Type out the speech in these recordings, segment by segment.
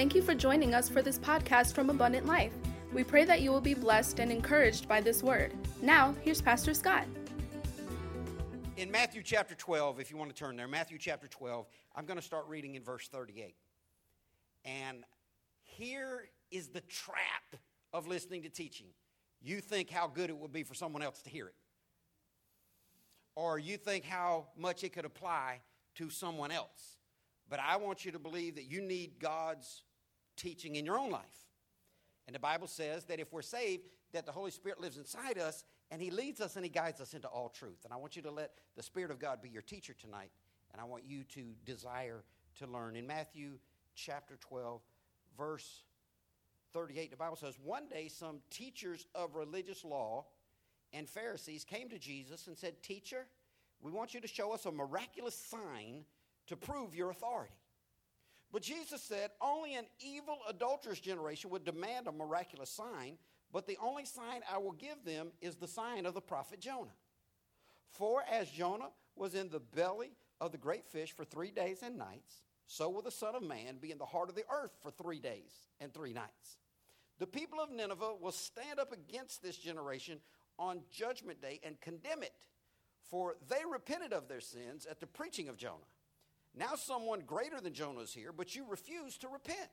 Thank you for joining us for this podcast from Abundant Life. We pray that you will be blessed and encouraged by this word. Now, here's Pastor Scott. In Matthew chapter 12, if you want to turn there, Matthew chapter 12, I'm going to start reading in verse 38. And here is the trap of listening to teaching. You think how good it would be for someone else to hear it, or you think how much it could apply to someone else. But I want you to believe that you need God's teaching in your own life. And the Bible says that if we're saved, that the Holy Spirit lives inside us and He leads us and He guides us into all truth. And I want you to let the Spirit of God be your teacher tonight. And I want you to desire to learn. In Matthew chapter 12, verse 38, the Bible says, One day some teachers of religious law and Pharisees came to Jesus and said, Teacher, we want you to show us a miraculous sign to prove your authority. But Jesus said, Only an evil, adulterous generation would demand a miraculous sign, but the only sign I will give them is the sign of the prophet Jonah. For as Jonah was in the belly of the great fish for three days and nights, so will the Son of Man be in the heart of the earth for three days and three nights. The people of Nineveh will stand up against this generation on Judgment Day and condemn it, for they repented of their sins at the preaching of Jonah. Now someone greater than Jonah is here, but you refuse to repent.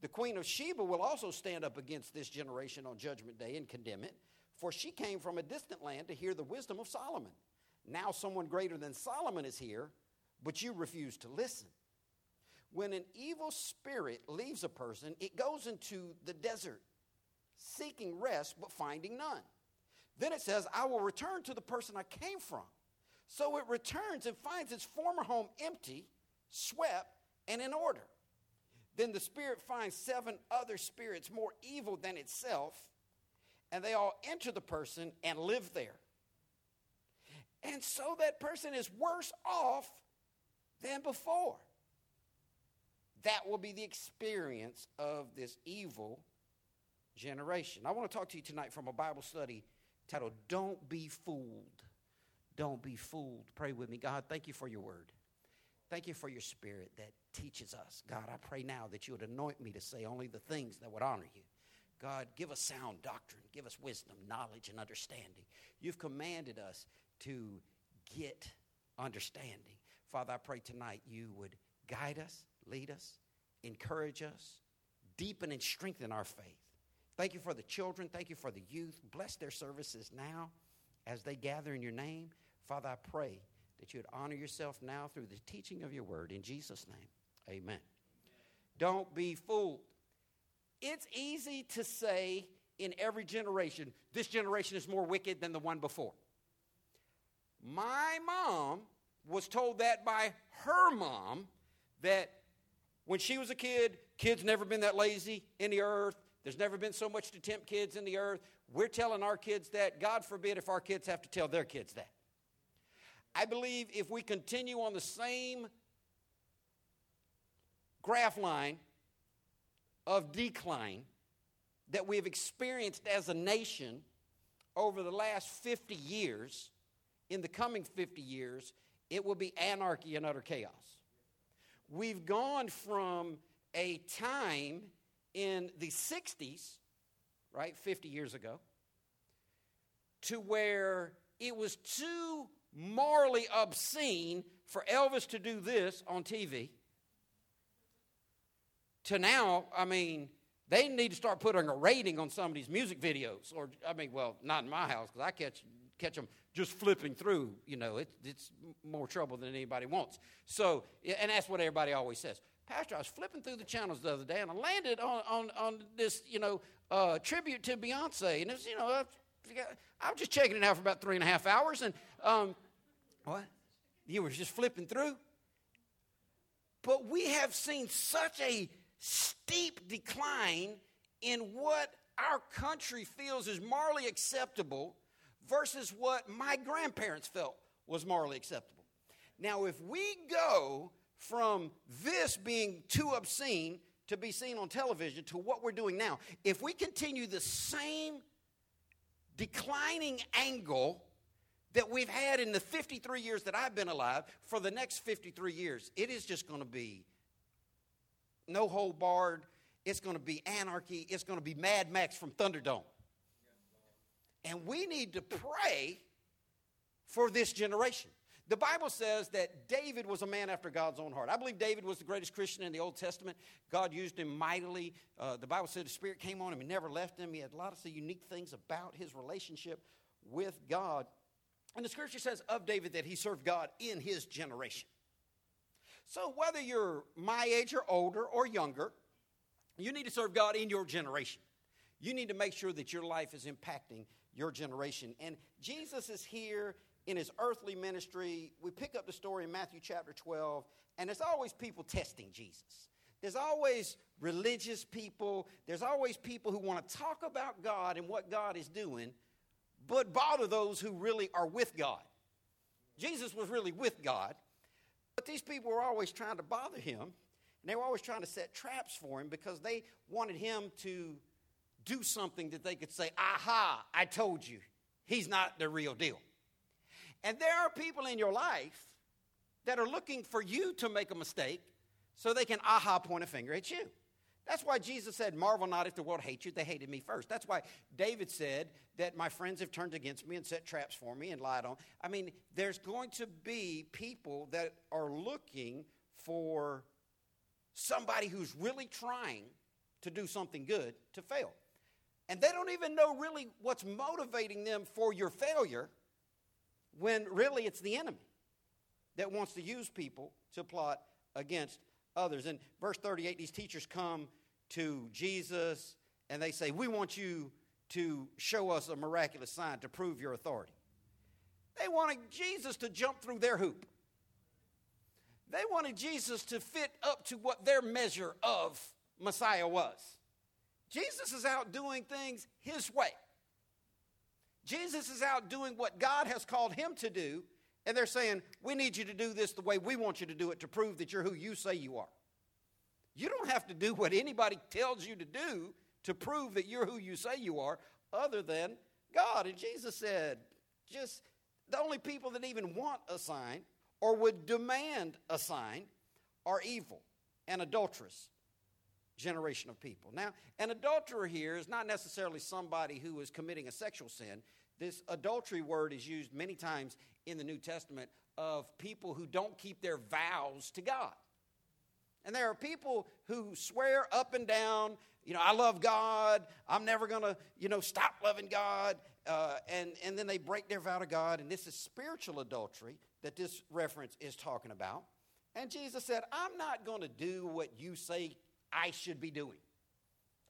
The queen of Sheba will also stand up against this generation on Judgment Day and condemn it, for she came from a distant land to hear the wisdom of Solomon. Now someone greater than Solomon is here, but you refuse to listen. When an evil spirit leaves a person, it goes into the desert, seeking rest but finding none. Then it says, I will return to the person I came from. So it returns and finds its former home empty, swept, and in order. Then the spirit finds seven other spirits more evil than itself, and they all enter the person and live there. And so that person is worse off than before. That will be the experience of this evil generation. I want to talk to you tonight from a Bible study titled Don't Be Fooled. Don't be fooled. Pray with me. God, thank you for your word. Thank you for your spirit that teaches us. God, I pray now that you would anoint me to say only the things that would honor you. God, give us sound doctrine, give us wisdom, knowledge, and understanding. You've commanded us to get understanding. Father, I pray tonight you would guide us, lead us, encourage us, deepen and strengthen our faith. Thank you for the children. Thank you for the youth. Bless their services now as they gather in your name. Father, I pray that you would honor yourself now through the teaching of your word. In Jesus' name, amen. amen. Don't be fooled. It's easy to say in every generation, this generation is more wicked than the one before. My mom was told that by her mom that when she was a kid, kids never been that lazy in the earth. There's never been so much to tempt kids in the earth. We're telling our kids that. God forbid if our kids have to tell their kids that. I believe if we continue on the same graph line of decline that we have experienced as a nation over the last 50 years, in the coming 50 years, it will be anarchy and utter chaos. We've gone from a time in the 60s, right, 50 years ago, to where it was too morally obscene for Elvis to do this on TV. To now, I mean, they need to start putting a rating on some of these music videos. Or, I mean, well, not in my house because I catch, catch them just flipping through. You know, it, it's more trouble than anybody wants. So, and that's what everybody always says. Pastor, I was flipping through the channels the other day and I landed on, on, on this, you know, uh, tribute to Beyonce. And it's, you know, I, was just checking it out for about three and a half hours. And, um, what? You were just flipping through? But we have seen such a steep decline in what our country feels is morally acceptable versus what my grandparents felt was morally acceptable. Now, if we go from this being too obscene to be seen on television to what we're doing now, if we continue the same declining angle that we've had in the 53 years that I've been alive for the next 53 years, it is just going to be no hold barred. It's going to be anarchy. It's going to be Mad Max from Thunderdome. And we need to pray for this generation. The Bible says that David was a man after God's own heart. I believe David was the greatest Christian in the Old Testament. God used him mightily. Uh, the Bible said the Spirit came on him and never left him. He had lots of unique things about his relationship with God. And the scripture says of David that he served God in his generation. So whether you're my age or older or younger, you need to serve God in your generation. You need to make sure that your life is impacting your generation. And Jesus is here in his earthly ministry. We pick up the story in Matthew chapter 12, and there's always people testing Jesus. There's always religious people. There's always people who want to talk about God and what God is doing, but bother those who really are with God. Jesus was really with God, but these people were always trying to bother him, and they were always trying to set traps for him because they wanted him to do something that they could say, Aha, I told you, he's not the real deal. And there are people in your life that are looking for you to make a mistake so they can aha point a finger at you. That's why Jesus said, Marvel not if the world hates you, they hated me first. That's why David said that my friends have turned against me and set traps for me and lied on. I mean, there's going to be people that are looking for somebody who's really trying to do something good to fail. And they don't even know really what's motivating them for your failure when really it's the enemy that wants to use people to plot against others. In verse 38, these teachers come to Jesus and they say, We want you to show us a miraculous sign to prove your authority. They wanted Jesus to jump through their hoop. They wanted Jesus to fit up to what their measure of Messiah was. Jesus is out doing things his way. Jesus is out doing what God has called him to do, and they're saying, We need you to do this the way we want you to do it to prove that you're who you say you are. You don't have to do what anybody tells you to do to prove that you're who you say you are, other than God. And Jesus said, just the only people that even want a sign or would demand a sign are evil and adulterous generation of people. Now, an adulterer here is not necessarily somebody who is committing a sexual sin. This adultery word is used many times in the New Testament of people who don't keep their vows to God. And there are people who swear up and down, you know, I love God. I'm never going to, you know, stop loving God. Uh, and, and then they break their vow to God. And this is spiritual adultery that this reference is talking about. And Jesus said, I'm not going to do what you say I should be doing.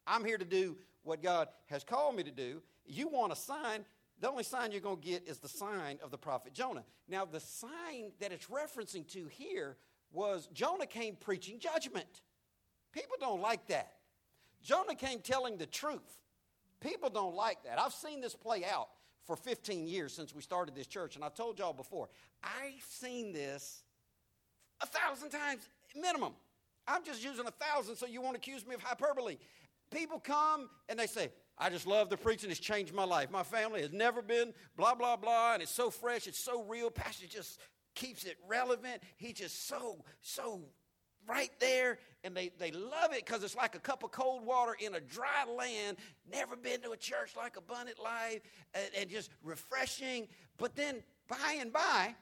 I'm here to do what God has called me to do. You want a sign, the only sign you're going to get is the sign of the prophet Jonah. Now, the sign that it's referencing to here was Jonah came preaching judgment. People don't like that. Jonah came telling the truth. People don't like that. I've seen this play out for 15 years since we started this church, and I've told y'all before, I've seen this a thousand times minimum. I'm just using a thousand, so you won't accuse me of hyperbole. People come and they say, I just love the preaching. It's changed my life. My family has never been blah, blah, blah, and it's so fresh. It's so real. Pastor just keeps it relevant. He just so, so right there. And they, they love it because it's like a cup of cold water in a dry land. Never been to a church like Abundant Life and, and just refreshing. But then by and by,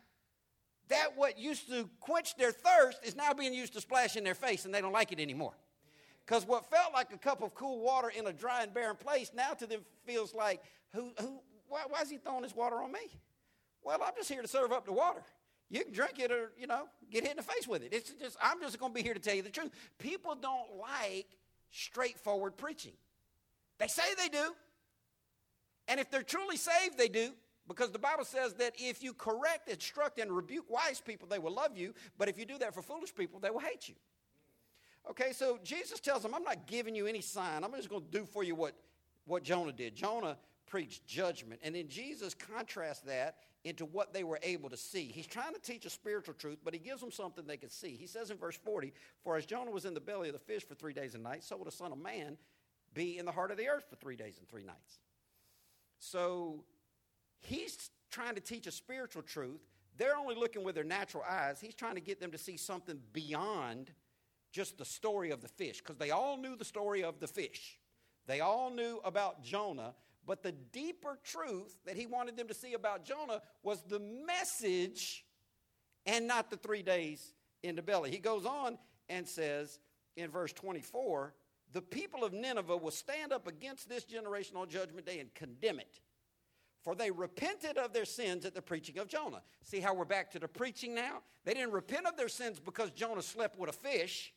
that what used to quench their thirst is now being used to splash in their face and they don't like it anymore. Because what felt like a cup of cool water in a dry and barren place now to them feels like, who, who, why, why is he throwing this water on me? Well, I'm just here to serve up the water. You can drink it or, you know, get hit in the face with it. It's just, I'm just going to be here to tell you the truth. People don't like straightforward preaching. They say they do. And if they're truly saved, they do. Because the Bible says that if you correct, instruct, and rebuke wise people, they will love you. But if you do that for foolish people, they will hate you. Okay, so Jesus tells them, I'm not giving you any sign. I'm just going to do for you what, what Jonah did. Jonah preached judgment. And then Jesus contrasts that into what they were able to see. He's trying to teach a spiritual truth, but he gives them something they can see. He says in verse 40, For as Jonah was in the belly of the fish for three days and nights, so will the Son of Man be in the heart of the earth for three days and three nights. So he's trying to teach a spiritual truth. They're only looking with their natural eyes. He's trying to get them to see something beyond just the story of the fish, because they all knew the story of the fish. They all knew about Jonah, but the deeper truth that he wanted them to see about Jonah was the message and not the three days in the belly. He goes on and says in verse 24, the people of Nineveh will stand up against this generation on judgment day and condemn it. For they repented of their sins at the preaching of Jonah. See how we're back to the preaching now? They didn't repent of their sins because Jonah slept with a fish.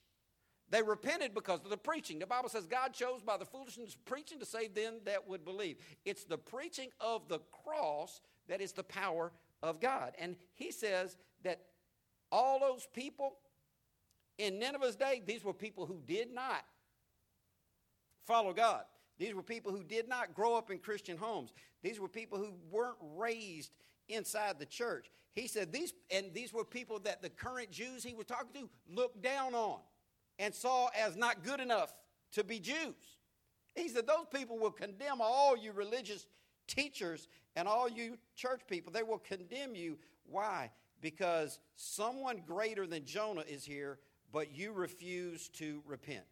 They repented because of the preaching. The Bible says God chose by the foolishness of preaching to save them that would believe. It's the preaching of the cross that is the power of God. And he says that all those people in Nineveh's day, these were people who did not follow God. These were people who did not grow up in Christian homes. These were people who weren't raised inside the church. He said these, and these were people that the current Jews he was talking to looked down on and saw as not good enough to be Jews. He said, Those people will condemn all you religious teachers and all you church people. They will condemn you. Why? Because someone greater than Jonah is here, but you refuse to repent.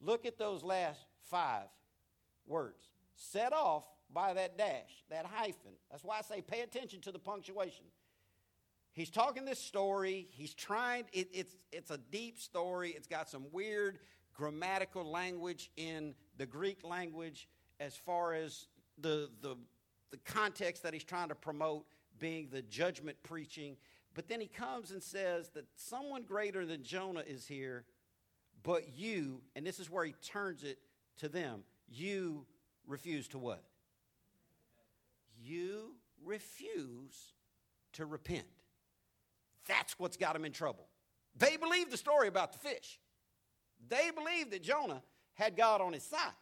Look at those last five words. Set off by that dash, that hyphen. That's why I say pay attention to the punctuation. He's talking this story. He's trying, it, it's, it's a deep story. It's got some weird grammatical language in the Greek language as far as the, the, the context that he's trying to promote being the judgment preaching. But then he comes and says that someone greater than Jonah is here, but you, and this is where he turns it to them, you refuse to what? You refuse to repent. That's what's got them in trouble. They believed the story about the fish. They believed that Jonah had God on his side.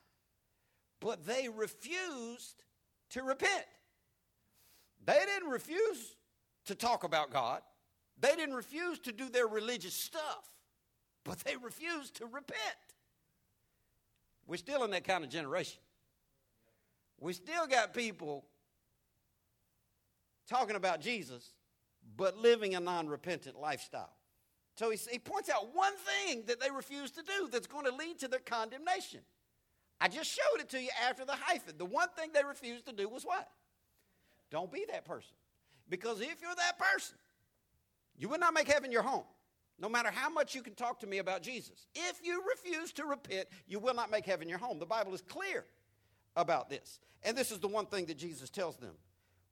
But they refused to repent. They didn't refuse to talk about God. They didn't refuse to do their religious stuff, but they refused to repent. We're still in that kind of generation. We still got people talking about Jesus, but living a non repentant lifestyle. So he, he points out one thing that they refuse to do that's going to lead to their condemnation. I just showed it to you after the hyphen. The one thing they refused to do was what? Don't be that person. Because if you're that person, you will not make heaven your home. No matter how much you can talk to me about Jesus. If you refuse to repent, you will not make heaven your home. The Bible is clear about this. And this is the one thing that Jesus tells them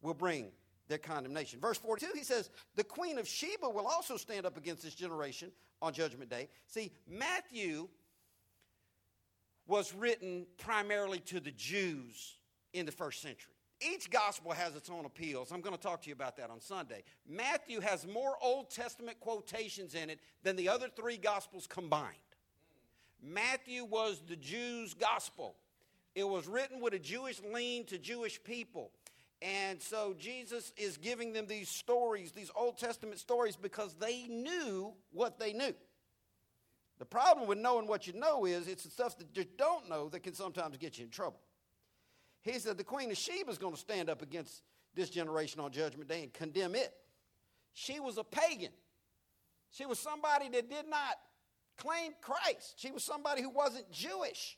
will bring their condemnation. Verse 42, he says, The queen of Sheba will also stand up against this generation on Judgment Day. See, Matthew was written primarily to the Jews in the first century. Each gospel has its own appeals. I'm going to talk to you about that on Sunday. Matthew has more Old Testament quotations in it than the other three gospels combined. Matthew was the Jews' gospel. It was written with a Jewish lean to Jewish people. And so Jesus is giving them these stories, these Old Testament stories, because they knew what they knew. The problem with knowing what you know is it's the stuff that you don't know that can sometimes get you in trouble. He said the Queen of Sheba is going to stand up against this generation on Judgment Day and condemn it. She was a pagan. She was somebody that did not claim Christ. She was somebody who wasn't Jewish.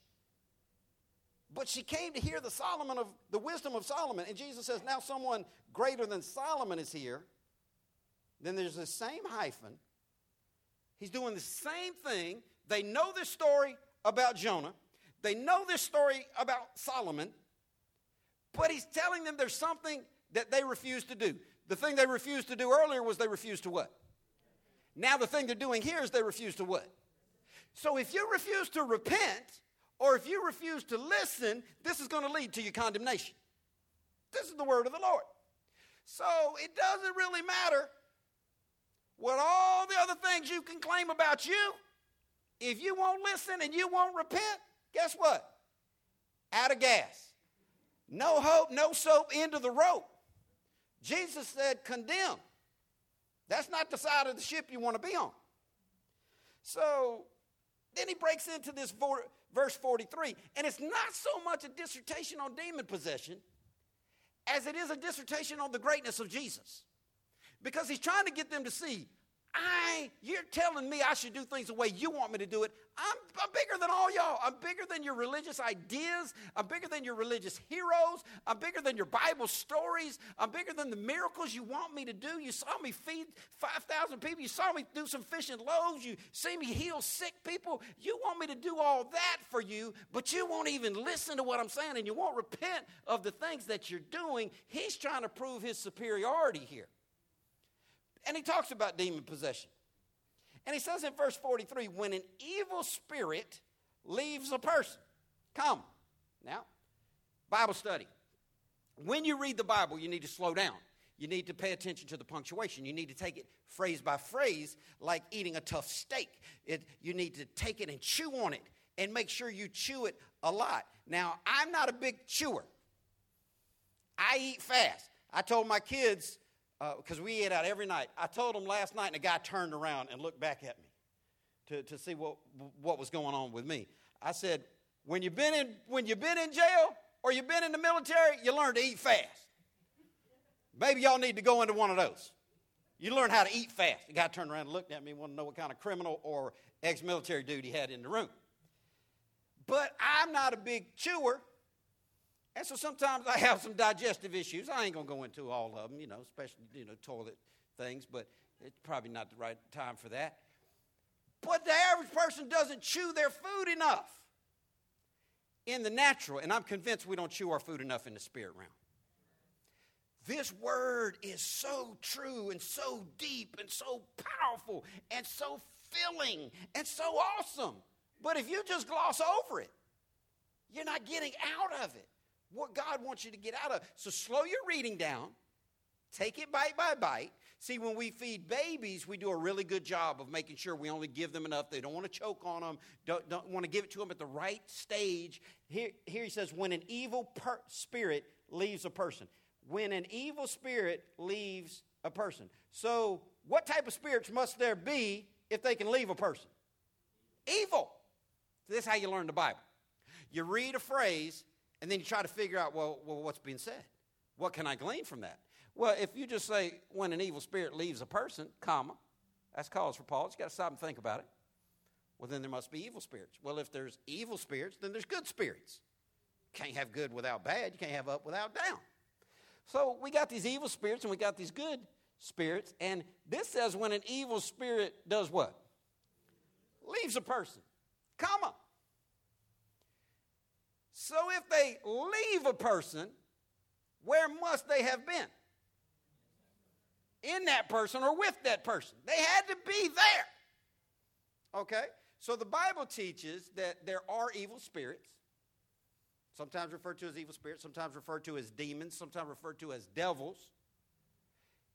But she came to hear the Solomon of the wisdom of Solomon. And Jesus says, now someone greater than Solomon is here. Then there's the same hyphen. He's doing the same thing. They know this story about Jonah. They know this story about Solomon. But he's telling them there's something that they refuse to do. The thing they refused to do earlier was they refused to what? Now the thing they're doing here is they refuse to what? So if you refuse to repent, or if you refuse to listen, this is going to lead to your condemnation. This is the word of the Lord. So it doesn't really matter what all the other things you can claim about you. If you won't listen and you won't repent, guess what? Out of gas. No hope, no soap, into the rope. Jesus said, condemn. That's not the side of the ship you want to be on. So then he breaks into this verse 43. And it's not so much a dissertation on demon possession as it is a dissertation on the greatness of Jesus. Because he's trying to get them to see, I, you're telling me I should do things the way you want me to do it. I'm, I'm bigger than all y'all. I'm bigger than your religious ideas. I'm bigger than your religious heroes. I'm bigger than your Bible stories. I'm bigger than the miracles you want me to do. You saw me feed 5,000 people. You saw me do some fish and loaves. You see me heal sick people. You want me to do all that for you, but you won't even listen to what I'm saying and you won't repent of the things that you're doing. He's trying to prove his superiority here. And he talks about demon possession. And he says in verse 43 when an evil spirit leaves a person, come. Now, Bible study. When you read the Bible, you need to slow down. You need to pay attention to the punctuation. You need to take it phrase by phrase, like eating a tough steak. It, you need to take it and chew on it and make sure you chew it a lot. Now, I'm not a big chewer, I eat fast. I told my kids because uh, we ate out every night. I told them last night, and the guy turned around and looked back at me to, to see what, what was going on with me. I said, when you've, been in, when you've been in jail or you've been in the military, you learn to eat fast. Maybe y'all need to go into one of those. You learn how to eat fast. The guy turned around and looked at me, wanted to know what kind of criminal or ex military dude he had in the room. But I'm not a big chewer. And so sometimes I have some digestive issues. I ain't going to go into all of them, you know, especially, you know, toilet things, but it's probably not the right time for that. But the average person doesn't chew their food enough in the natural, and I'm convinced we don't chew our food enough in the spirit realm. This word is so true and so deep and so powerful and so filling and so awesome. But if you just gloss over it, you're not getting out of it what God wants you to get out of. So slow your reading down. Take it bite by bite. See, when we feed babies, we do a really good job of making sure we only give them enough. They don't want to choke on them, don't, don't want to give it to them at the right stage. Here, here he says, when an evil per- spirit leaves a person. When an evil spirit leaves a person. So, what type of spirits must there be if they can leave a person? Evil. This is how you learn the Bible. You read a phrase and then you try to figure out, well, well, what's being said? What can I glean from that? Well, if you just say, when an evil spirit leaves a person, comma, that's cause for pause. You got to stop and think about it. Well, then there must be evil spirits. Well, if there's evil spirits, then there's good spirits. Can't have good without bad. You can't have up without down. So we got these evil spirits and we got these good spirits. And this says when an evil spirit does what? Leaves a person, comma. If they leave a person, where must they have been? In that person or with that person. They had to be there. Okay? So the Bible teaches that there are evil spirits, sometimes referred to as evil spirits, sometimes referred to as demons, sometimes referred to as devils.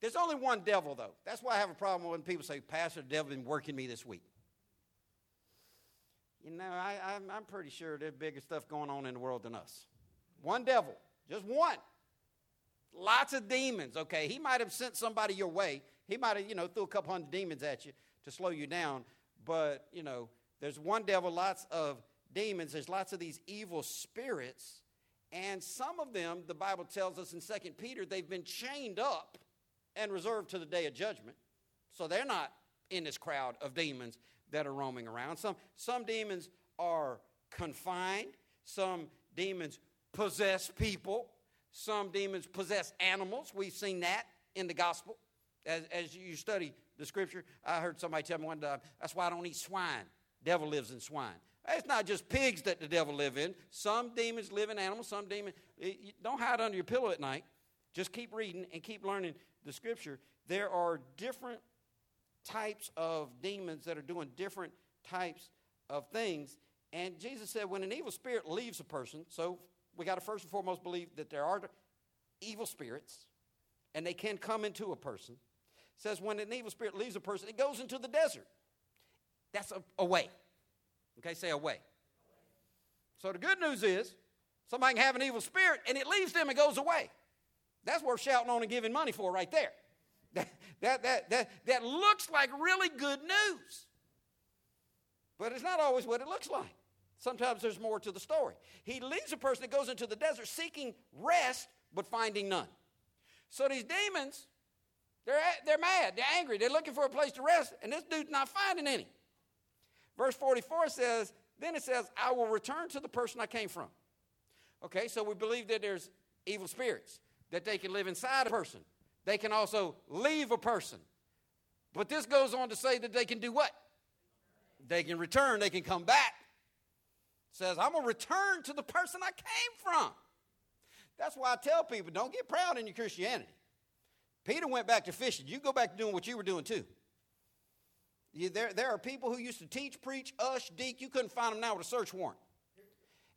There's only one devil, though. That's why I have a problem when people say, Pastor, the devil been working me this week. You know, I, I'm, I'm pretty sure there's bigger stuff going on in the world than us. One devil, just one. Lots of demons, okay? He might have sent somebody your way. He might have, you know, threw a couple hundred demons at you to slow you down. But, you know, there's one devil, lots of demons. There's lots of these evil spirits. And some of them, the Bible tells us in 2 Peter, they've been chained up and reserved to the day of judgment. So they're not in this crowd of demons that are roaming around. Some, some demons are confined, some demons possess people, some demons possess animals. We've seen that in the gospel. As, as you study the scripture, I heard somebody tell me one time, that's why I don't eat swine. Devil lives in swine. It's not just pigs that the devil live in. Some demons live in animals. Some demons. Don't hide under your pillow at night. Just keep reading and keep learning the scripture. There are different types of demons that are doing different types of things. And Jesus said, when an evil spirit leaves a person, so we got to first and foremost believe that there are evil spirits and they can come into a person. It says, when an evil spirit leaves a person, it goes into the desert. That's a, away. Okay, say away. So the good news is somebody can have an evil spirit and it leaves them and goes away. That's worth shouting on and giving money for right there. That, that, that, that, that looks like really good news. But it's not always what it looks like. Sometimes there's more to the story. He leaves a person that goes into the desert seeking rest, but finding none. So these demons They're, they're mad. They're angry. They're looking for a place to rest, and this dude's not finding any. Verse 44 says, Then it says, I will return to the person I came from. Okay, so we believe that there's evil spirits, that they can live inside a person. They can also leave a person. But this goes on to say that they can do what? They can return, they can come back. It says, I'm going to return to the person I came from. That's why I tell people don't get proud in your Christianity. Peter went back to fishing. You go back to doing what you were doing too. You, there, there are people who used to teach, preach, ush, deek. You couldn't find them now with a search warrant.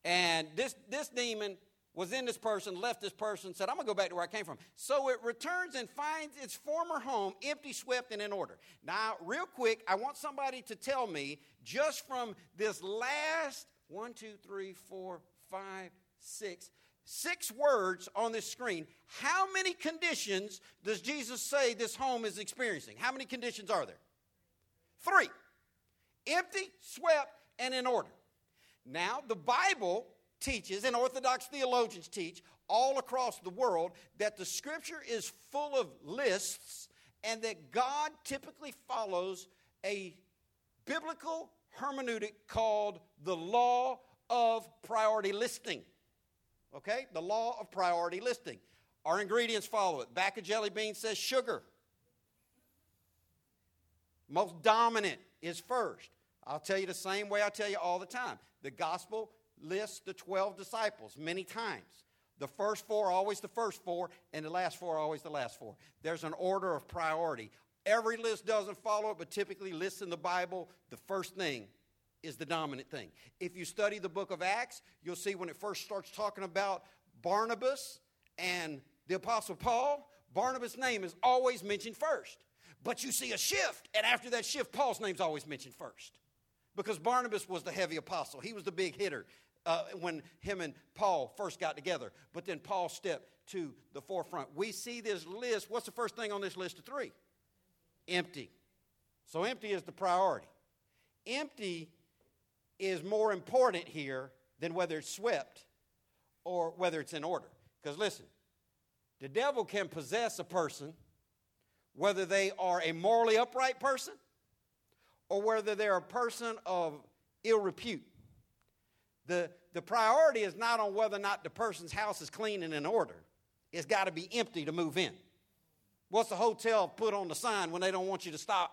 And this, this demon was in this person, left this person, said, I'm going to go back to where I came from. So it returns and finds its former home empty, swept, and in order. Now, real quick, I want somebody to tell me just from this last one, two, three, four, five, six, six words on this screen, how many conditions does Jesus say this home is experiencing? How many conditions are there? Three empty, swept, and in order. Now, the Bible teaches, and Orthodox theologians teach all across the world, that the Scripture is full of lists and that God typically follows a biblical hermeneutic called the law of priority listing. Okay? The law of priority listing. Our ingredients follow it. Back of jelly bean says sugar. Most dominant is first. I'll tell you the same way I tell you all the time. The gospel lists the 12 disciples many times. The first four always the first four, and the last four always the last four. There's an order of priority. Every list doesn't follow it, but typically lists in the Bible, the first thing is the dominant thing. If you study the book of Acts, you'll see when it first starts talking about Barnabas and the Apostle Paul, Barnabas' name is always mentioned first. But you see a shift, and after that shift, Paul's name's always mentioned first. Because Barnabas was the heavy apostle, he was the big hitter uh, when him and Paul first got together. But then Paul stepped to the forefront. We see this list. What's the first thing on this list of three? Empty. So empty is the priority. Empty is more important here than whether it's swept or whether it's in order. Because listen, the devil can possess a person whether they are a morally upright person or whether they're a person of ill repute. The, the priority is not on whether or not the person's house is clean and in order. It's got to be empty to move in. What's the hotel put on the sign when they don't want you to stop?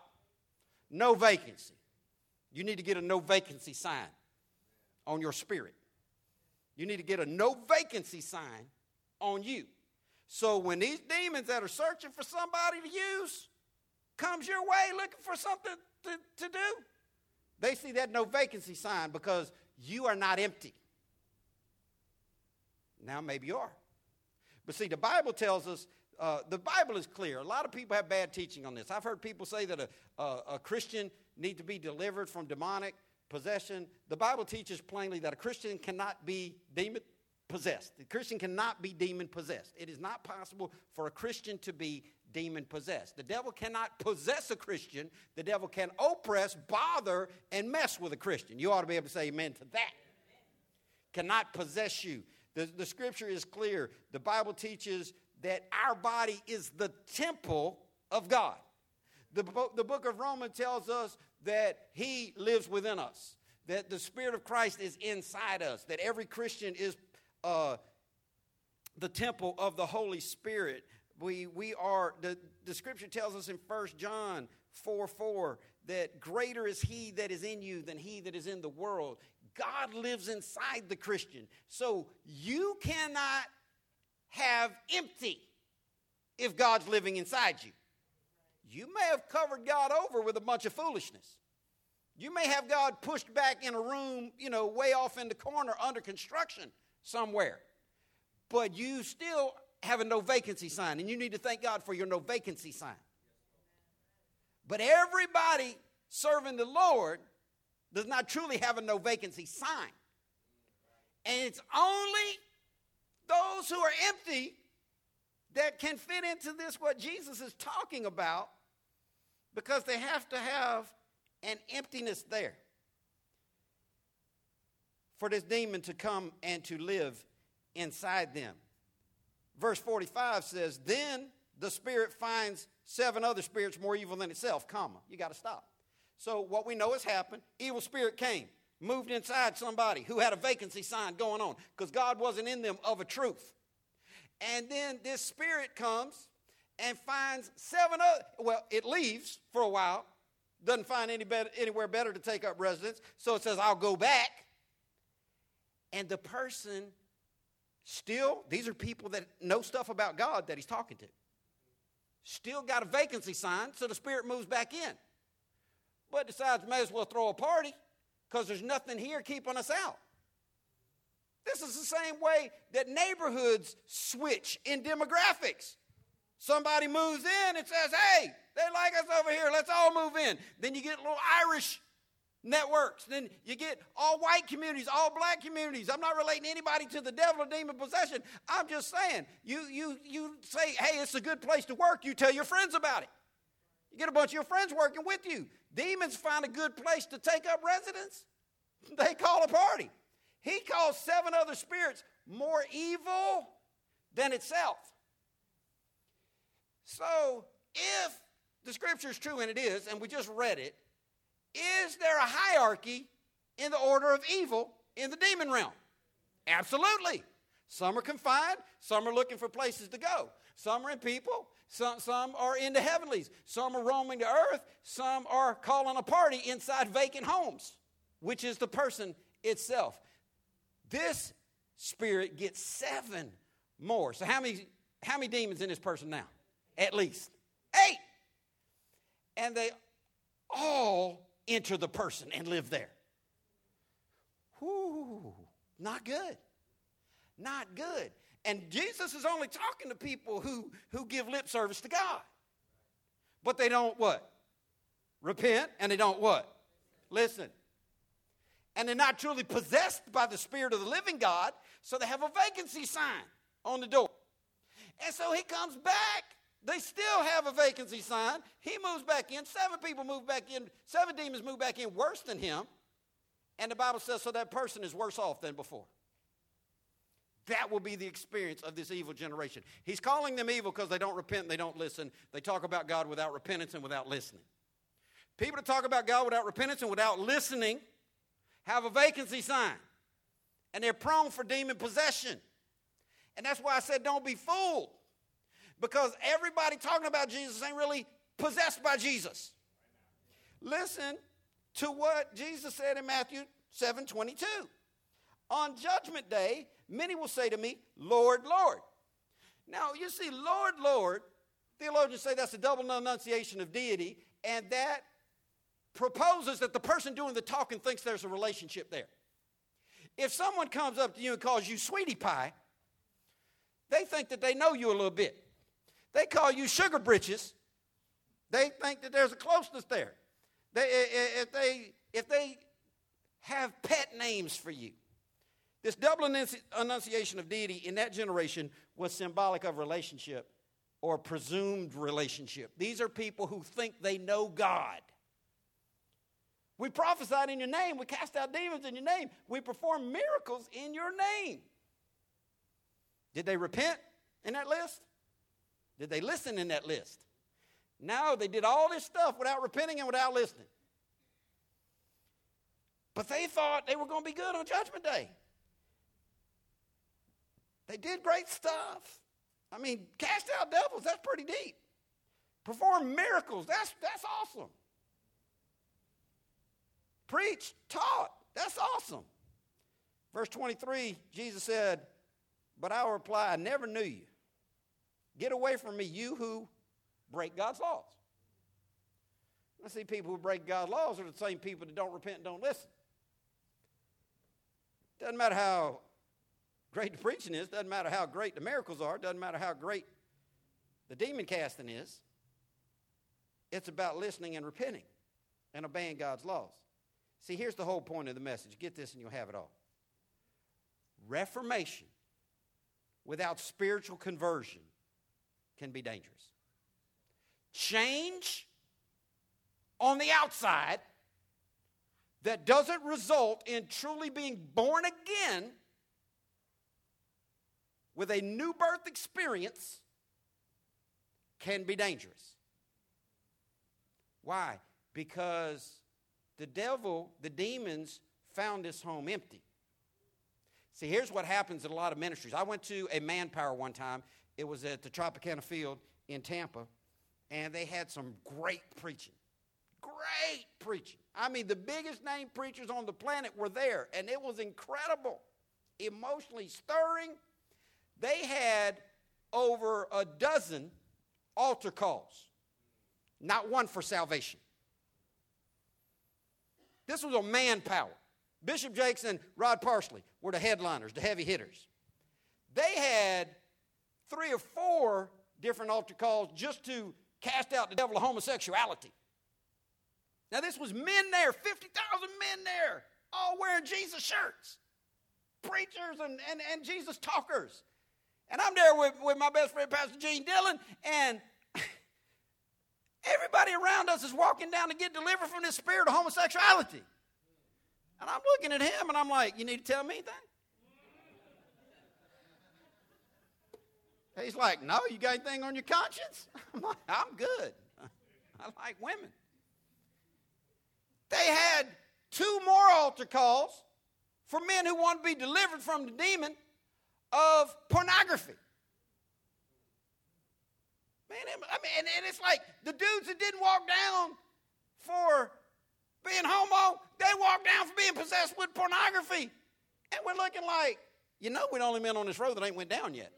No vacancy. You need to get a no vacancy sign on your spirit. You need to get a no vacancy sign on you. So when these demons that are searching for somebody to use comes your way looking for something to, to do, they see that no vacancy sign because you are not empty. Now maybe you are. But see, the Bible tells us uh, the Bible is clear. A lot of people have bad teaching on this. I've heard people say that a, a, a Christian need to be delivered from demonic possession. The Bible teaches plainly that a Christian cannot be demon possessed. The Christian cannot be demon possessed. It is not possible for a Christian to be demon possessed. The devil cannot possess a Christian. The devil can oppress, bother, and mess with a Christian. You ought to be able to say amen to that. Cannot possess you. The, the scripture is clear. The Bible teaches that our body is the temple of God. The, the book of Romans tells us that He lives within us, that the Spirit of Christ is inside us, that every Christian is uh, the temple of the Holy Spirit. We, we are, the, the scripture tells us in 1 John 4 4 that greater is He that is in you than He that is in the world. God lives inside the Christian. So you cannot have empty if God's living inside you. You may have covered God over with a bunch of foolishness. You may have God pushed back in a room, you know, way off in the corner under construction somewhere. But you still have a no vacancy sign, and you need to thank God for your no vacancy sign. But everybody serving the Lord does not truly have a no vacancy sign. And it's only those who are empty that can fit into this, what Jesus is talking about, because they have to have an emptiness there for this demon to come and to live inside them. Verse 45 says, Then the spirit finds seven other spirits more evil than itself, comma. You got to stop. So what we know has happened, evil spirit came, moved inside somebody who had a vacancy sign going on because God wasn't in them of a truth. And then this spirit comes and finds seven other, well, it leaves for a while, doesn't find any better, anywhere better to take up residence, so it says, I'll go back. And the person still, these are people that know stuff about God that he's talking to, still got a vacancy sign, so the spirit moves back in. But decides, may as well throw a party because there's nothing here keeping us out. This is the same way that neighborhoods switch in demographics. Somebody moves in and says, hey, they like us over here, let's all move in. Then you get a little Irish networks. Then you get all white communities, all black communities. I'm not relating anybody to the devil or demon possession. I'm just saying, you, you, you say, hey, it's a good place to work. You tell your friends about it. You get a bunch of your friends working with you. Demons find a good place to take up residence. They call a party. He calls seven other spirits more evil than itself. So, if the scripture is true, and it is, and we just read it, is there a hierarchy in the order of evil in the demon realm? Absolutely. Some are confined, some are looking for places to go. Some are in people, some, some are in the heavenlies, some are roaming the earth, some are calling a party inside vacant homes, which is the person itself. This spirit gets seven more. So, how many, how many demons in this person now? At least eight. And they all enter the person and live there. Whoo, not good. Not good. And Jesus is only talking to people who, who give lip service to God. But they don't what? Repent, and they don't what? Listen. And they're not truly possessed by the Spirit of the living God, so they have a vacancy sign on the door. And so he comes back they still have a vacancy sign. He moves back in. Seven people move back in. Seven demons move back in worse than him. And the Bible says so that person is worse off than before. That will be the experience of this evil generation. He's calling them evil because they don't repent they don't listen. They talk about God without repentance and without listening. People that talk about God without repentance and without listening have a vacancy sign. And they're prone for demon possession. And that's why I said don't be fooled because everybody talking about Jesus ain't really possessed by Jesus. Listen to what Jesus said in Matthew 7 22. On judgment day, many will say to me, Lord, Lord. Now, you see, Lord, Lord, theologians say that's a double enunciation of deity, and that proposes that the person doing the talking thinks there's a relationship there. If someone comes up to you and calls you sweetie pie, they think that they know you a little bit. They call you sugar britches. They think that there's a closeness there. They, if, they, if they have pet names for you, this double enunciation of deity in that generation was symbolic of relationship or presumed relationship. These are people who think they know God. We prophesied in your name. We cast out demons in your name. We perform miracles in your name. Did they repent in that list? Did they listen in that list? No, they did all this stuff without repenting and without listening. But they thought they were going to be good on Judgment Day. They did great stuff. I mean, cast out devils, that's pretty deep. Perform miracles, that's, that's awesome. Preach, taught, that's awesome. Verse 23, Jesus said, But I will reply, I never knew you. Get away from me, you who break God's laws. I see people who break God's laws are the same people that don't repent and don't listen. Doesn't matter how great the preaching is, doesn't matter how great the miracles are, doesn't matter how great the demon casting is. It's about listening and repenting and obeying God's laws. See, here's the whole point of the message. Get this and you'll have it all. Reformation without spiritual conversion can be dangerous. Change on the outside that doesn't result in truly being born again with a new birth experience can be dangerous. Why? Because the devil, the demons, found this home empty. See, here's what happens in a lot of ministries. I went to a manpower one time. It was at the Tropicana Field in Tampa, and they had some great preaching. Great preaching. I mean, the biggest name preachers on the planet were there, and it was incredible, emotionally stirring. They had over a dozen altar calls, not one for salvation. This was a manpower. Bishop Jakes and Rod Parsley were the headliners, the heavy hitters. They had three or four different altar calls just to cast out the devil of homosexuality. Now, this was men there, 50,000 men there, all wearing Jesus shirts, preachers and, and, and Jesus talkers. And I'm there with, with my best friend, Pastor Gene Dillon, and everybody around us is walking down to get delivered from this spirit of homosexuality. And I'm looking at him and I'm like, You need to tell me anything? He's like, No, you got anything on your conscience? I'm like, I'm good. I like women. They had two more altar calls for men who want to be delivered from the demon of pornography. Man, I mean, and, and it's like the dudes that didn't walk down for being homo, they walked down for being possessed with pornography. And we're looking like, you know, we're the only men on this road that ain't went down yet.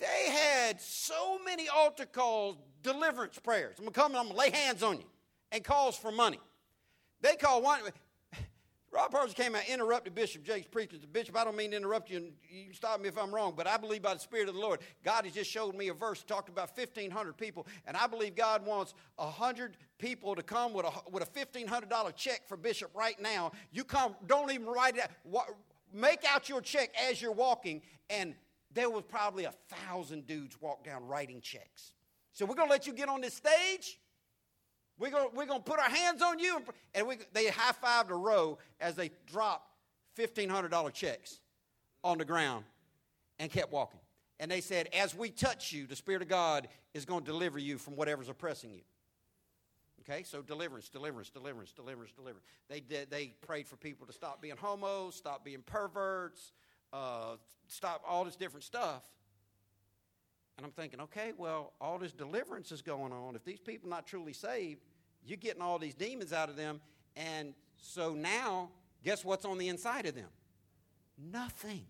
They had so many altar calls, deliverance prayers. I'm gonna come and I'm gonna lay hands on you, and calls for money. They call one. Rod Parsley came out, interrupted Bishop Jakes preaching. Bishop, I don't mean to interrupt you, and you can stop me if I'm wrong, but I believe by the Spirit of the Lord, God has just showed me a verse talked about 1,500 people, and I believe God wants 100 people to come with a, with a $1,500 check for Bishop right now. You come, don't even write it out. Make out your check as you're walking, and there was probably a thousand dudes walk down writing checks. So we're going to let you get on this stage. We're going we're gonna put our hands on you. And we, they high fived a row as they dropped $1,500 checks on the ground and kept walking. And they said, As we touch you, the Spirit of God is going to deliver you from whatever's oppressing you. Okay, so deliverance, deliverance, deliverance, deliverance, deliverance. They, did, they prayed for people to stop being homos, stop being perverts, uh, stop all this different stuff. And I'm thinking, okay, well, all this deliverance is going on. If these people are not truly saved, you're getting all these demons out of them. And so now, guess what's on the inside of them? Nothing.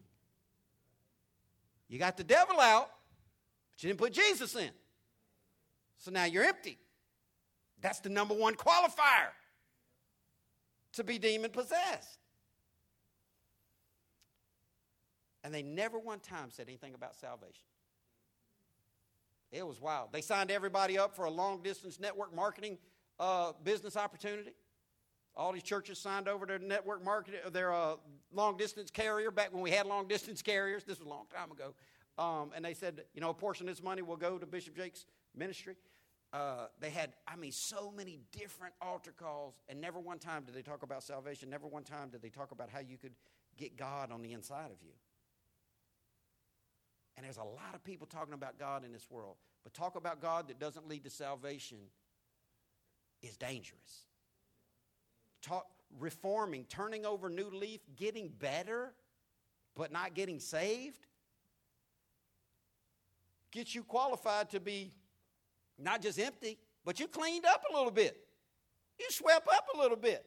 You got the devil out, but you didn't put Jesus in. So now you're empty. That's the number one qualifier to be demon possessed. And they never one time said anything about salvation. It was wild. They signed everybody up for a long distance network marketing uh, business opportunity. All these churches signed over their network marketing, their uh, long distance carrier back when we had long distance carriers. This was a long time ago. Um, and they said, you know, a portion of this money will go to Bishop Jakes' ministry. Uh, they had, I mean, so many different altar calls, and never one time did they talk about salvation. Never one time did they talk about how you could get God on the inside of you. And there's a lot of people talking about God in this world. But talk about God that doesn't lead to salvation is dangerous. Talk reforming, turning over new leaf, getting better, but not getting saved gets you qualified to be not just empty, but you cleaned up a little bit. You swept up a little bit.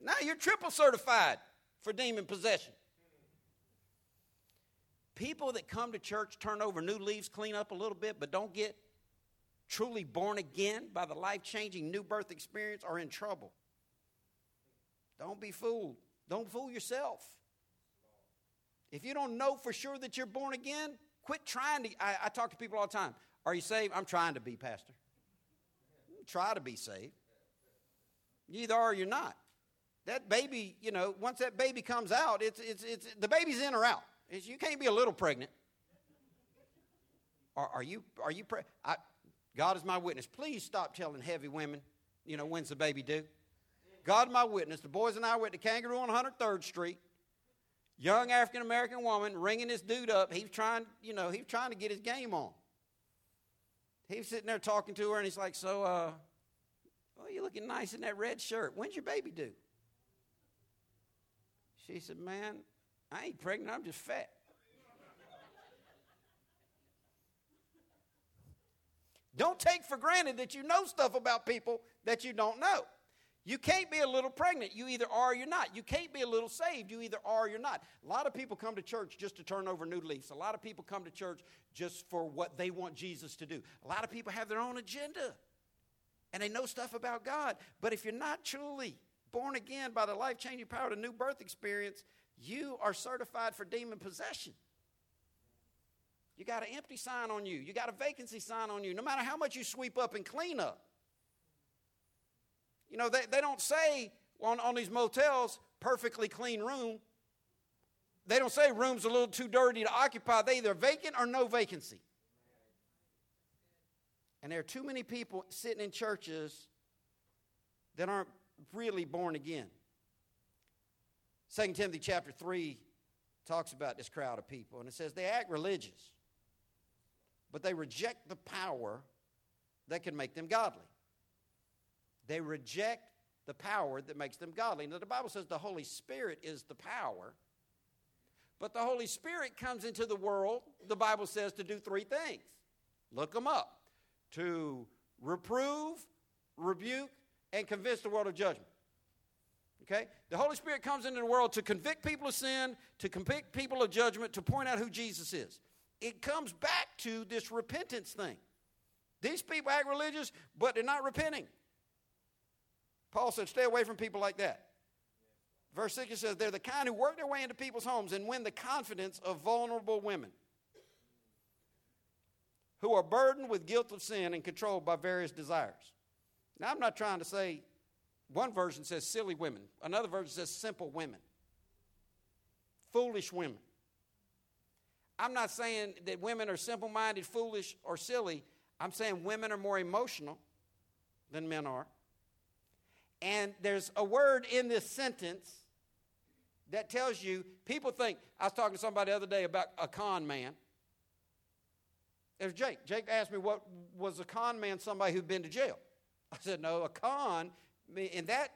Now you're triple certified for demon possession. People that come to church, turn over new leaves, clean up a little bit, but don't get truly born again by the life changing new birth experience are in trouble. Don't be fooled. Don't fool yourself. If you don't know for sure that you're born again, quit trying to. I, I talk to people all the time. Are you saved? I'm trying to be, Pastor. Try to be saved. You either are or you're not. That baby, you know, once that baby comes out, it's, it's, it's, the baby's in or out is you can't be a little pregnant. Are, are you, are you pre- I, God is my witness. Please stop telling heavy women, you know, when's the baby due? God my witness. The boys and I went to Kangaroo on 103rd Street, Young African American woman ringing this dude up. He's trying, you know, he's trying to get his game on. He's sitting there talking to her, and he's like, So, uh, well, you're looking nice in that red shirt. When's your baby due? She said, Man, I ain't pregnant, I'm just fat. don't take for granted that you know stuff about people that you don't know. You can't be a little pregnant. You either are or you're not. You can't be a little saved. You either are or you're not. A lot of people come to church just to turn over new leaves. A lot of people come to church just for what they want Jesus to do. A lot of people have their own agenda and they know stuff about God. But if you're not truly born again by the life changing power of the new birth experience, you are certified for demon possession. You got an empty sign on you, you got a vacancy sign on you, no matter how much you sweep up and clean up. You know, they, they don't say on, on these motels, perfectly clean room. They don't say room's a little too dirty to occupy. They either vacant or no vacancy. And there are too many people sitting in churches that aren't really born again. 2 Timothy chapter 3 talks about this crowd of people, and it says they act religious, but they reject the power that can make them godly. They reject the power that makes them godly. Now, the Bible says the Holy Spirit is the power, but the Holy Spirit comes into the world, the Bible says, to do three things. Look them up to reprove, rebuke, and convince the world of judgment. Okay? The Holy Spirit comes into the world to convict people of sin, to convict people of judgment, to point out who Jesus is. It comes back to this repentance thing. These people act religious, but they're not repenting. Paul said, stay away from people like that. Verse 6 says, they're the kind who work their way into people's homes and win the confidence of vulnerable women who are burdened with guilt of sin and controlled by various desires. Now, I'm not trying to say, one version says silly women, another version says simple women, foolish women. I'm not saying that women are simple minded, foolish, or silly. I'm saying women are more emotional than men are. And there's a word in this sentence that tells you people think, I was talking to somebody the other day about a con man. There's Jake. Jake asked me, what was a con man somebody who'd been to jail? I said, no, a con, in that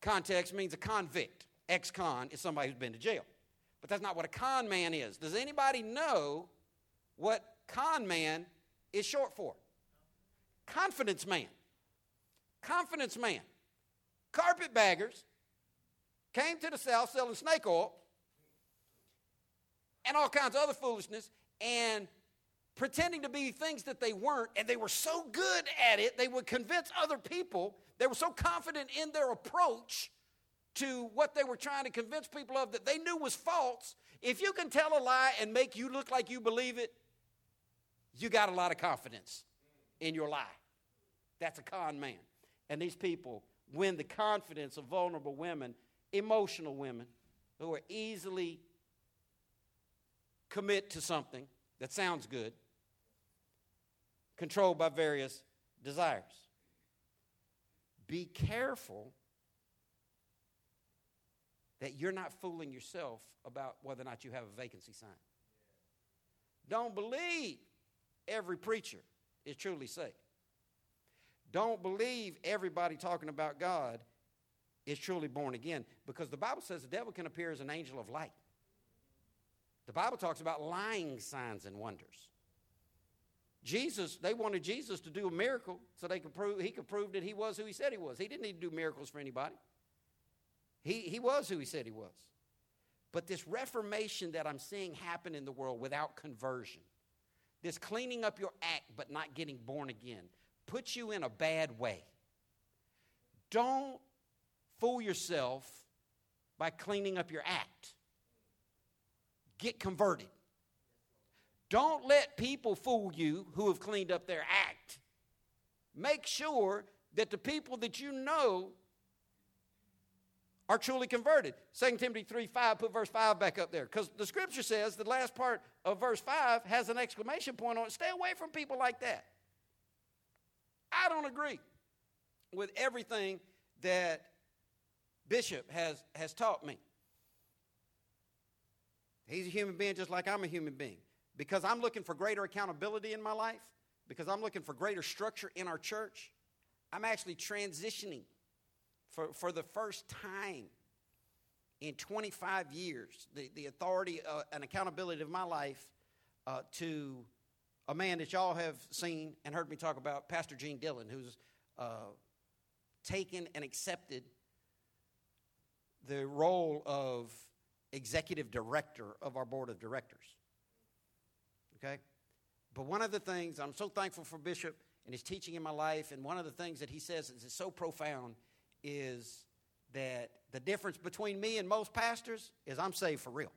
context, means a convict. Ex con is somebody who's been to jail. But that's not what a con man is. Does anybody know what con man is short for? Confidence man confidence man. Carpetbaggers came to the South selling snake oil and all kinds of other foolishness and pretending to be things that they weren't, and they were so good at it, they would convince other people. They were so confident in their approach to what they were trying to convince people of that they knew was false. If you can tell a lie and make you look like you believe it, you got a lot of confidence in your lie. That's a con man. And these people win the confidence of vulnerable women, emotional women, who are easily commit to something that sounds good, controlled by various desires. Be careful that you're not fooling yourself about whether or not you have a vacancy sign. Don't believe every preacher is truly saved. Don't believe everybody talking about God is truly born again because the Bible says the devil can appear as an angel of light. The Bible talks about lying signs and wonders. Jesus, they wanted Jesus to do a miracle so they could prove he could prove that he was who he said he was. He didn't need to do miracles for anybody. He, he was who he said he was. But this reformation that I'm seeing happen in the world without conversion, this cleaning up your act but not getting born again, puts you in a bad way. Don't fool yourself by cleaning up your act. Get converted. Don't let people fool you who have cleaned up their act. Make sure that the people that you know are truly converted. 2 Timothy 3 5, put verse 5 back up there. Because the scripture says the last part of verse 5 has an exclamation point on it. Stay away from people like that. I don't agree with everything that Bishop has, has taught me. He's a human being just like I'm a human being. Because I'm looking for greater accountability in my life, because I'm looking for greater structure in our church, I'm actually transitioning for, for the first time in 25 years the, the authority uh, and accountability of my life uh, to a man that y'all have seen and heard me talk about, Pastor Gene Dillon, who's uh, taken and accepted the role of executive director of our board of directors. Okay? But one of the things, I'm so thankful for Bishop and his teaching in my life, and one of the things that he says is so profound is that the difference between me and most pastors is I'm saved for real.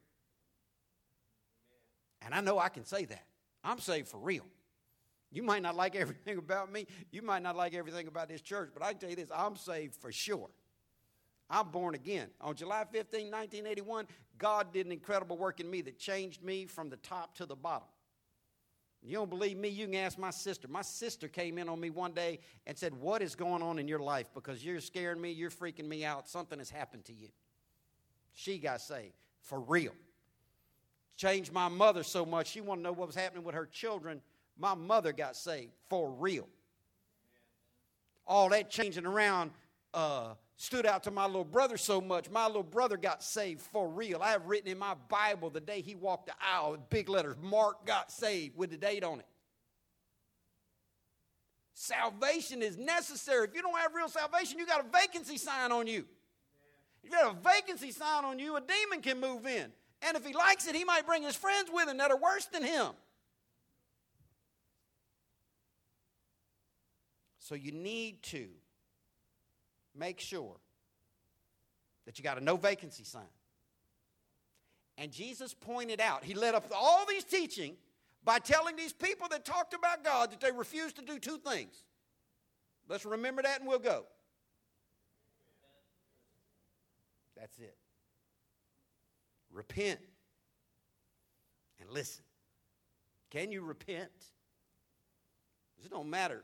And I know I can say that. I'm saved for real. You might not like everything about me. You might not like everything about this church, but I can tell you this I'm saved for sure. I'm born again. On July 15, 1981, God did an incredible work in me that changed me from the top to the bottom. You don't believe me? You can ask my sister. My sister came in on me one day and said, What is going on in your life? Because you're scaring me, you're freaking me out. Something has happened to you. She got saved for real. Changed my mother so much, she wanted to know what was happening with her children. My mother got saved for real. All that changing around uh, stood out to my little brother so much. My little brother got saved for real. I have written in my Bible the day he walked the aisle with big letters Mark got saved with the date on it. Salvation is necessary. If you don't have real salvation, you got a vacancy sign on you. If you got a vacancy sign on you, a demon can move in. And if he likes it, he might bring his friends with him that are worse than him. So you need to make sure that you got a no vacancy sign. And Jesus pointed out, he led up all these teaching by telling these people that talked about God that they refused to do two things. Let's remember that and we'll go. That's it. Repent and listen. Can you repent? It don't matter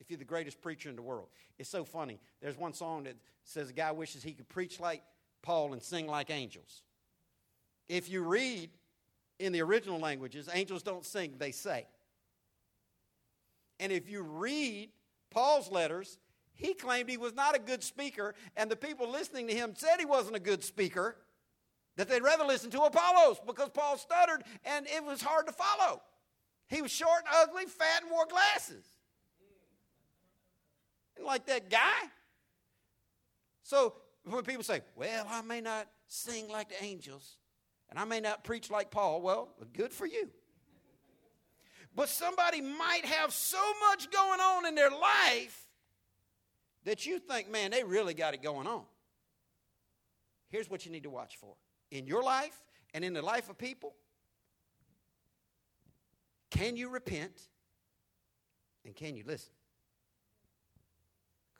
if you're the greatest preacher in the world. It's so funny. There's one song that says a guy wishes he could preach like Paul and sing like angels. If you read in the original languages, angels don't sing, they say. And if you read Paul's letters, he claimed he was not a good speaker, and the people listening to him said he wasn't a good speaker, that they'd rather listen to Apollos because Paul stuttered and it was hard to follow. He was short and ugly, fat, and wore glasses like that guy. So when people say, well, I may not sing like the angels and I may not preach like Paul, well, good for you. But somebody might have so much going on in their life that you think, man, they really got it going on. Here's what you need to watch for in your life and in the life of people. Can you repent? And can you listen?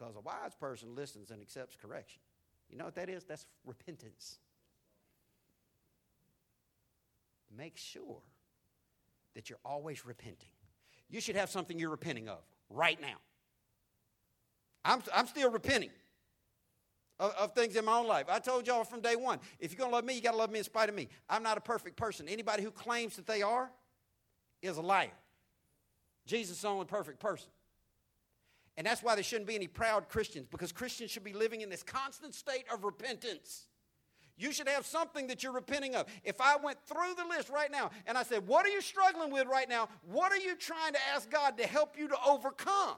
Because a wise person listens and accepts correction. You know what that is? That's repentance. Make sure that you're always repenting. You should have something you're repenting of right now. I'm, I'm still repenting of, of things in my own life. I told y'all from day one if you're going to love me, you got to love me in spite of me. I'm not a perfect person. Anybody who claims that they are is a liar. Jesus is the only perfect person. And that's why there shouldn't be any proud Christians, because Christians should be living in this constant state of repentance. You should have something that you're repenting of. If I went through the list right now and I said, What are you struggling with right now? What are you trying to ask God to help you to overcome?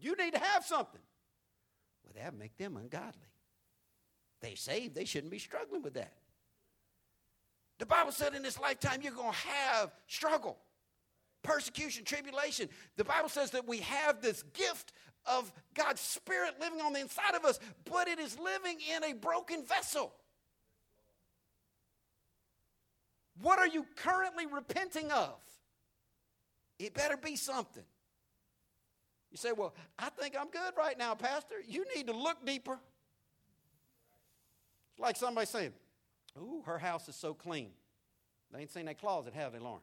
You need to have something. Well, that make them ungodly. They saved, they shouldn't be struggling with that. The Bible said in this lifetime you're going to have struggle persecution, tribulation. The Bible says that we have this gift of God's Spirit living on the inside of us, but it is living in a broken vessel. What are you currently repenting of? It better be something. You say, Well, I think I'm good right now, Pastor. You need to look deeper. It's like somebody saying, Ooh, her house is so clean. They ain't seen that closet, have they, Lauren?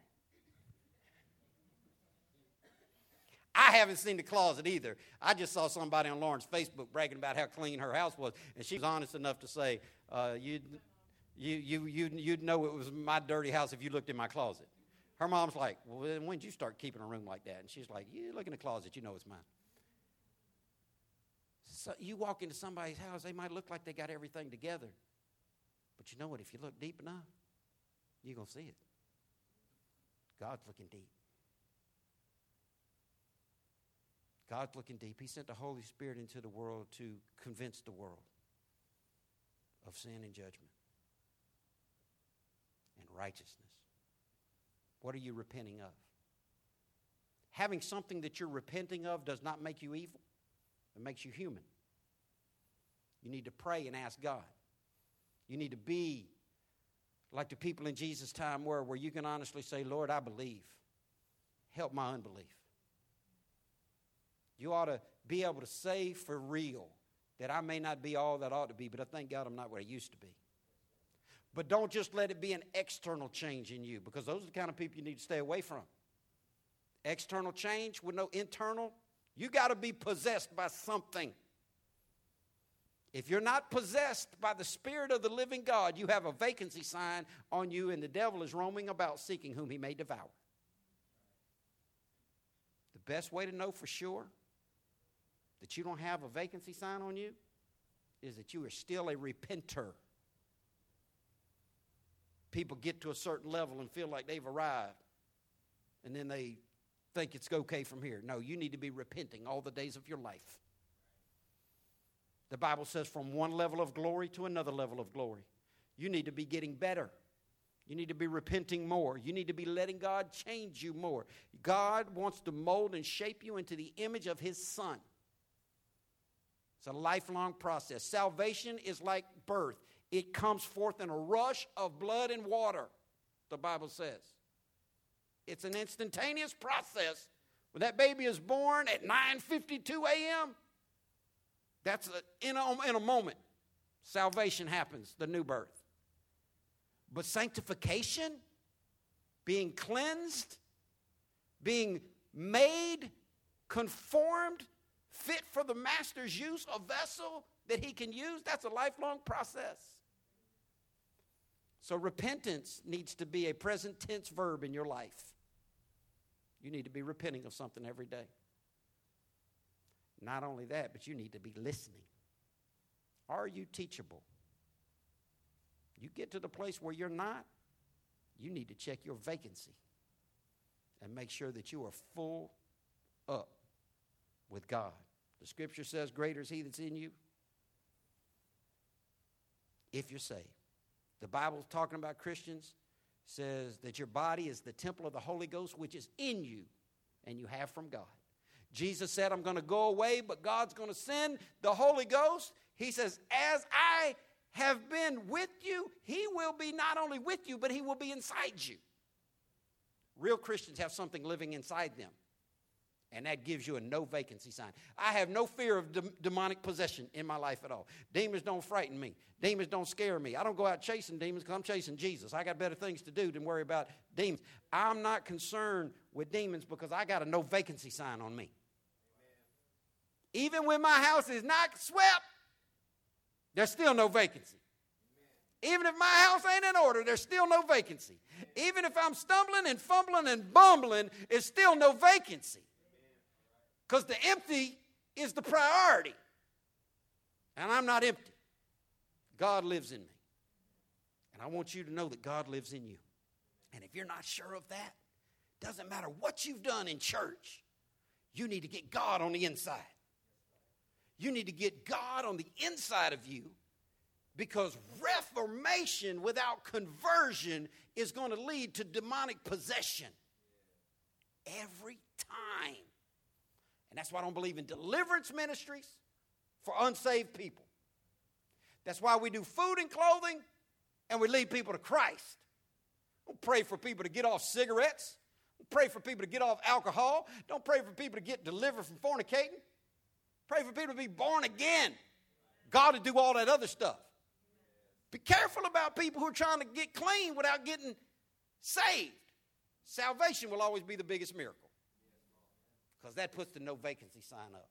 I haven't seen the closet either. I just saw somebody on Lauren's Facebook bragging about how clean her house was, and she was honest enough to say, uh, "You, You, you, you, you'd know it was my dirty house if you looked in my closet. Her mom's like, Well, when did you start keeping a room like that? And she's like, You look in the closet, you know it's mine. So you walk into somebody's house, they might look like they got everything together. But you know what? If you look deep enough, you're going to see it. God's looking deep. God's looking deep. He sent the Holy Spirit into the world to convince the world of sin and judgment and righteousness. What are you repenting of? Having something that you're repenting of does not make you evil, it makes you human. You need to pray and ask God. You need to be like the people in Jesus' time were, where you can honestly say, Lord, I believe. Help my unbelief. You ought to be able to say for real that I may not be all that ought to be, but I thank God I'm not what I used to be. But don't just let it be an external change in you, because those are the kind of people you need to stay away from. External change with no internal, you got to be possessed by something. If you're not possessed by the Spirit of the living God, you have a vacancy sign on you, and the devil is roaming about seeking whom he may devour. The best way to know for sure that you don't have a vacancy sign on you is that you are still a repenter. People get to a certain level and feel like they've arrived, and then they think it's okay from here. No, you need to be repenting all the days of your life. The Bible says from one level of glory to another level of glory. You need to be getting better. You need to be repenting more. You need to be letting God change you more. God wants to mold and shape you into the image of His Son. It's a lifelong process. Salvation is like birth, it comes forth in a rush of blood and water, the Bible says. It's an instantaneous process. When that baby is born at 9:52 a.m., that's a, in, a, in a moment. Salvation happens, the new birth. But sanctification, being cleansed, being made conformed, fit for the master's use, a vessel that he can use, that's a lifelong process. So repentance needs to be a present tense verb in your life. You need to be repenting of something every day. Not only that, but you need to be listening. Are you teachable? You get to the place where you're not, you need to check your vacancy and make sure that you are full up with God. The scripture says, Greater is He that's in you if you're saved. The Bible's talking about Christians, says that your body is the temple of the Holy Ghost, which is in you and you have from God. Jesus said, I'm going to go away, but God's going to send the Holy Ghost. He says, As I have been with you, He will be not only with you, but He will be inside you. Real Christians have something living inside them. And that gives you a no vacancy sign. I have no fear of de- demonic possession in my life at all. Demons don't frighten me. Demons don't scare me. I don't go out chasing demons because I'm chasing Jesus. I got better things to do than worry about demons. I'm not concerned with demons because I got a no vacancy sign on me. Even when my house is not swept, there's still no vacancy. Even if my house ain't in order, there's still no vacancy. Even if I'm stumbling and fumbling and bumbling, it's still no vacancy. Because the empty is the priority. And I'm not empty. God lives in me. And I want you to know that God lives in you. And if you're not sure of that, doesn't matter what you've done in church, you need to get God on the inside. You need to get God on the inside of you because reformation without conversion is going to lead to demonic possession every time. And that's why I don't believe in deliverance ministries for unsaved people. That's why we do food and clothing and we lead people to Christ. Don't pray for people to get off cigarettes. Don't pray for people to get off alcohol. Don't pray for people to get delivered from fornicating. Pray for people to be born again. God to do all that other stuff. Be careful about people who are trying to get clean without getting saved. Salvation will always be the biggest miracle because that puts the no vacancy sign up.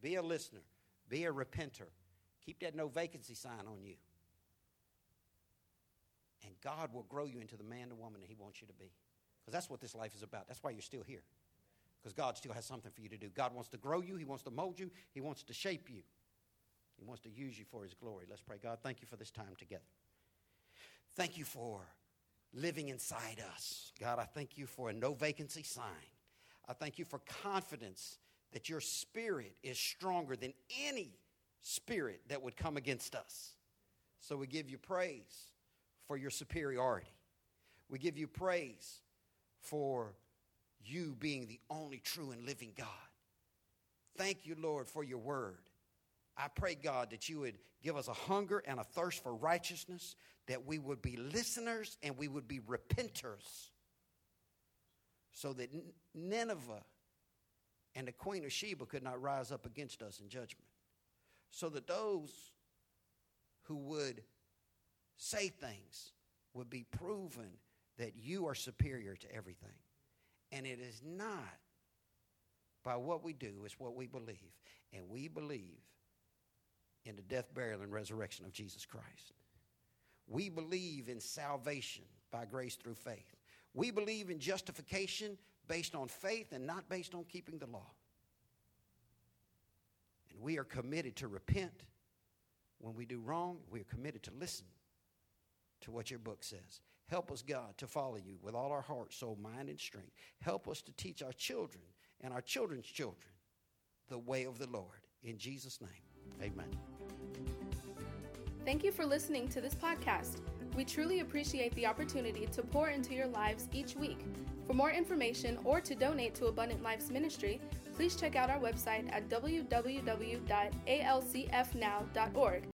Be a listener, be a repenter. Keep that no vacancy sign on you. And God will grow you into the man or woman that He wants you to be. Because that's what this life is about. That's why you're still here. Because God still has something for you to do. God wants to grow you, He wants to mold you, He wants to shape you, He wants to use you for His glory. Let's pray. God, thank you for this time together. Thank you for living inside us. God, I thank you for a no vacancy sign. I thank you for confidence that your spirit is stronger than any spirit that would come against us. So we give you praise for your superiority. We give you praise for you being the only true and living God. Thank you, Lord, for your word. I pray, God, that you would give us a hunger and a thirst for righteousness, that we would be listeners and we would be repenters, so that Nineveh and the queen of Sheba could not rise up against us in judgment. So that those who would say things would be proven that you are superior to everything. And it is not by what we do, it's what we believe. And we believe in the death, burial, and resurrection of Jesus Christ. We believe in salvation by grace through faith. We believe in justification based on faith and not based on keeping the law. And we are committed to repent when we do wrong. We are committed to listen to what your book says. Help us, God, to follow you with all our heart, soul, mind, and strength. Help us to teach our children and our children's children the way of the Lord. In Jesus' name, amen. Thank you for listening to this podcast. We truly appreciate the opportunity to pour into your lives each week. For more information or to donate to Abundant Life's ministry, please check out our website at www.alcfnow.org